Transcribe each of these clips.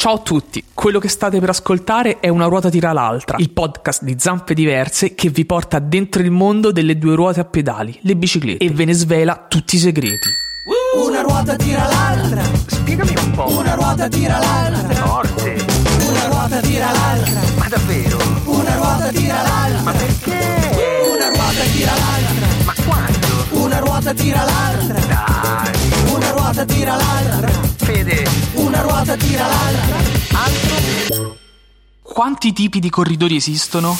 Ciao a tutti, quello che state per ascoltare è Una ruota tira l'altra, il podcast di zampe diverse che vi porta dentro il mondo delle due ruote a pedali, le biciclette, e ve ne svela tutti i segreti. Una ruota tira l'altra, Spiegami un po'. una ruota tira l'altra, Forte. una ruota tira l'altra, Ma davvero? una ruota tira l'altra, Ma perché? una ruota tira l'altra, Ma quando? una ruota tira l'altra, Dai. una ruota tira l'altra. Ruota tira l'altra. Altro? Quanti tipi di corridori esistono?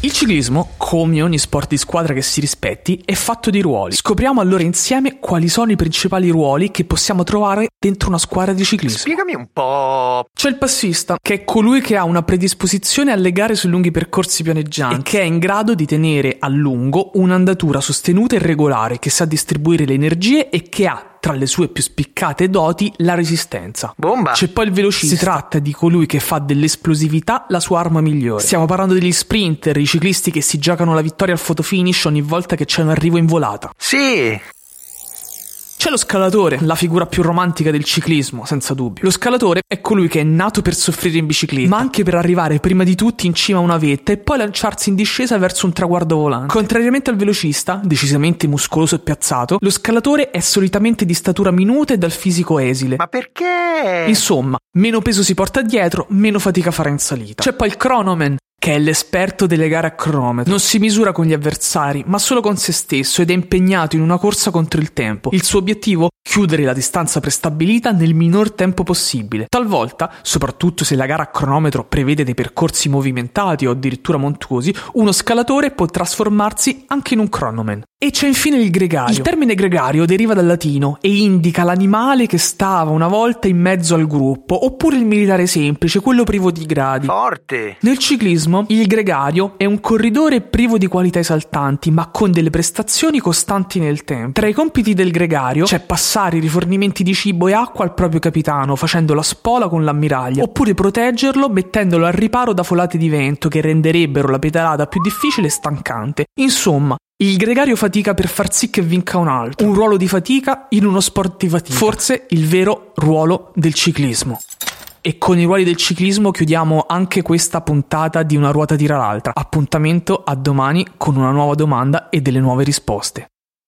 Il ciclismo, come ogni sport di squadra che si rispetti, è fatto di ruoli. Scopriamo allora insieme quali sono i principali ruoli che possiamo trovare dentro una squadra di ciclismo. Spiegami un po'. C'è il passista, che è colui che ha una predisposizione alle gare su lunghi percorsi pianeggianti e che è in grado di tenere a lungo un'andatura sostenuta e regolare, che sa distribuire le energie e che ha tra le sue più spiccate doti la resistenza. Bomba. C'è poi il velocista. Si tratta di colui che fa dell'esplosività la sua arma migliore. Stiamo parlando degli sprinter, i ciclisti che si giocano la vittoria al fotofinish ogni volta che c'è un arrivo in volata. Sì. C'è lo scalatore, la figura più romantica del ciclismo, senza dubbio. Lo scalatore è colui che è nato per soffrire in bicicletta, ma anche per arrivare prima di tutti in cima a una vetta e poi lanciarsi in discesa verso un traguardo volante. Contrariamente al velocista, decisamente muscoloso e piazzato, lo scalatore è solitamente di statura minuta e dal fisico esile. Ma perché? Insomma, meno peso si porta dietro, meno fatica farà in salita. C'è poi il cronoman, che è l'esperto delle gare a cronometro. Non si misura con gli avversari, ma solo con se stesso ed è impegnato in una corsa contro il tempo. Il suo obiettivo? Chiudere la distanza prestabilita nel minor tempo possibile. Talvolta, soprattutto se la gara a cronometro prevede dei percorsi movimentati o addirittura montuosi, uno scalatore può trasformarsi anche in un cronoman. E c'è infine il gregario. Il termine gregario deriva dal latino e indica l'animale che stava una volta in mezzo al gruppo, oppure il militare semplice, quello privo di gradi. Forte. Nel ciclismo, il gregario è un corridore privo di qualità esaltanti, ma con delle prestazioni costanti nel tempo. Tra i compiti del gregario c'è passare i rifornimenti di cibo e acqua al proprio capitano, facendo la spola con l'ammiraglia, oppure proteggerlo mettendolo al riparo da folate di vento che renderebbero la pedalata più difficile e stancante. Insomma, il gregario fatica per far sì che vinca un altro. Un ruolo di fatica in uno sport di fatica. Forse il vero ruolo del ciclismo. E con i ruoli del ciclismo chiudiamo anche questa puntata di Una ruota tira l'altra. Appuntamento a domani con una nuova domanda e delle nuove risposte.